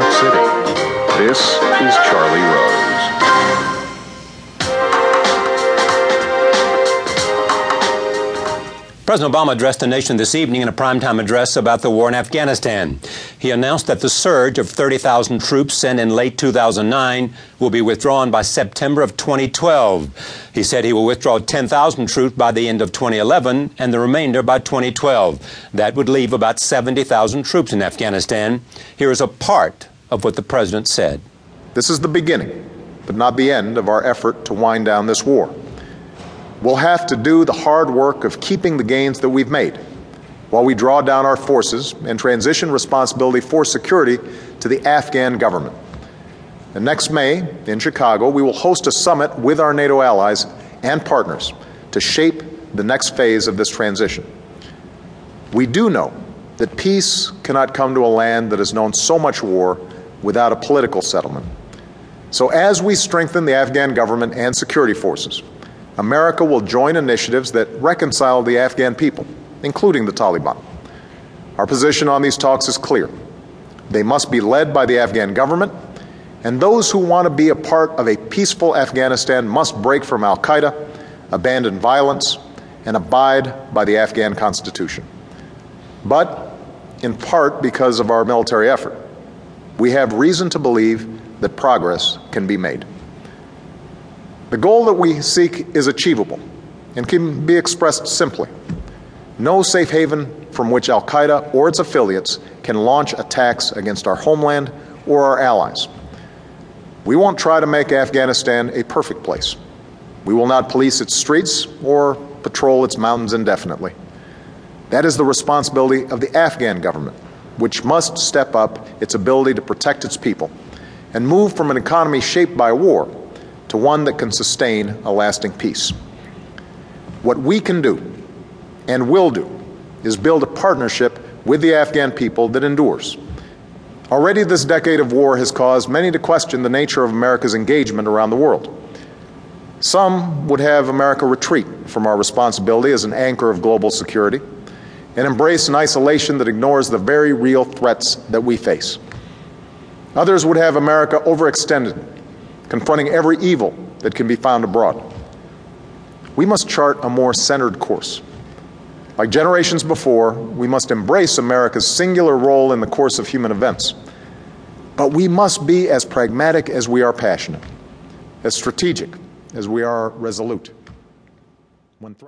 York City. This President Obama addressed the nation this evening in a primetime address about the war in Afghanistan. He announced that the surge of 30,000 troops sent in late 2009 will be withdrawn by September of 2012. He said he will withdraw 10,000 troops by the end of 2011 and the remainder by 2012. That would leave about 70,000 troops in Afghanistan. Here is a part of what the president said. This is the beginning, but not the end of our effort to wind down this war we'll have to do the hard work of keeping the gains that we've made while we draw down our forces and transition responsibility for security to the Afghan government. And next May, in Chicago, we will host a summit with our NATO allies and partners to shape the next phase of this transition. We do know that peace cannot come to a land that has known so much war without a political settlement. So, as we strengthen the Afghan government and security forces, America will join initiatives that reconcile the Afghan people, including the Taliban. Our position on these talks is clear. They must be led by the Afghan government, and those who want to be a part of a peaceful Afghanistan must break from Al Qaeda, abandon violence, and abide by the Afghan constitution. But, in part because of our military effort, we have reason to believe that progress can be made. The goal that we seek is achievable and can be expressed simply. No safe haven from which Al Qaeda or its affiliates can launch attacks against our homeland or our allies. We won't try to make Afghanistan a perfect place. We will not police its streets or patrol its mountains indefinitely. That is the responsibility of the Afghan government, which must step up its ability to protect its people and move from an economy shaped by war to one that can sustain a lasting peace. What we can do and will do is build a partnership with the Afghan people that endures. Already, this decade of war has caused many to question the nature of America's engagement around the world. Some would have America retreat from our responsibility as an anchor of global security and embrace an isolation that ignores the very real threats that we face. Others would have America overextended confronting every evil that can be found abroad. We must chart a more centered course. Like generations before, we must embrace America's singular role in the course of human events. But we must be as pragmatic as we are passionate, as strategic as we are resolute.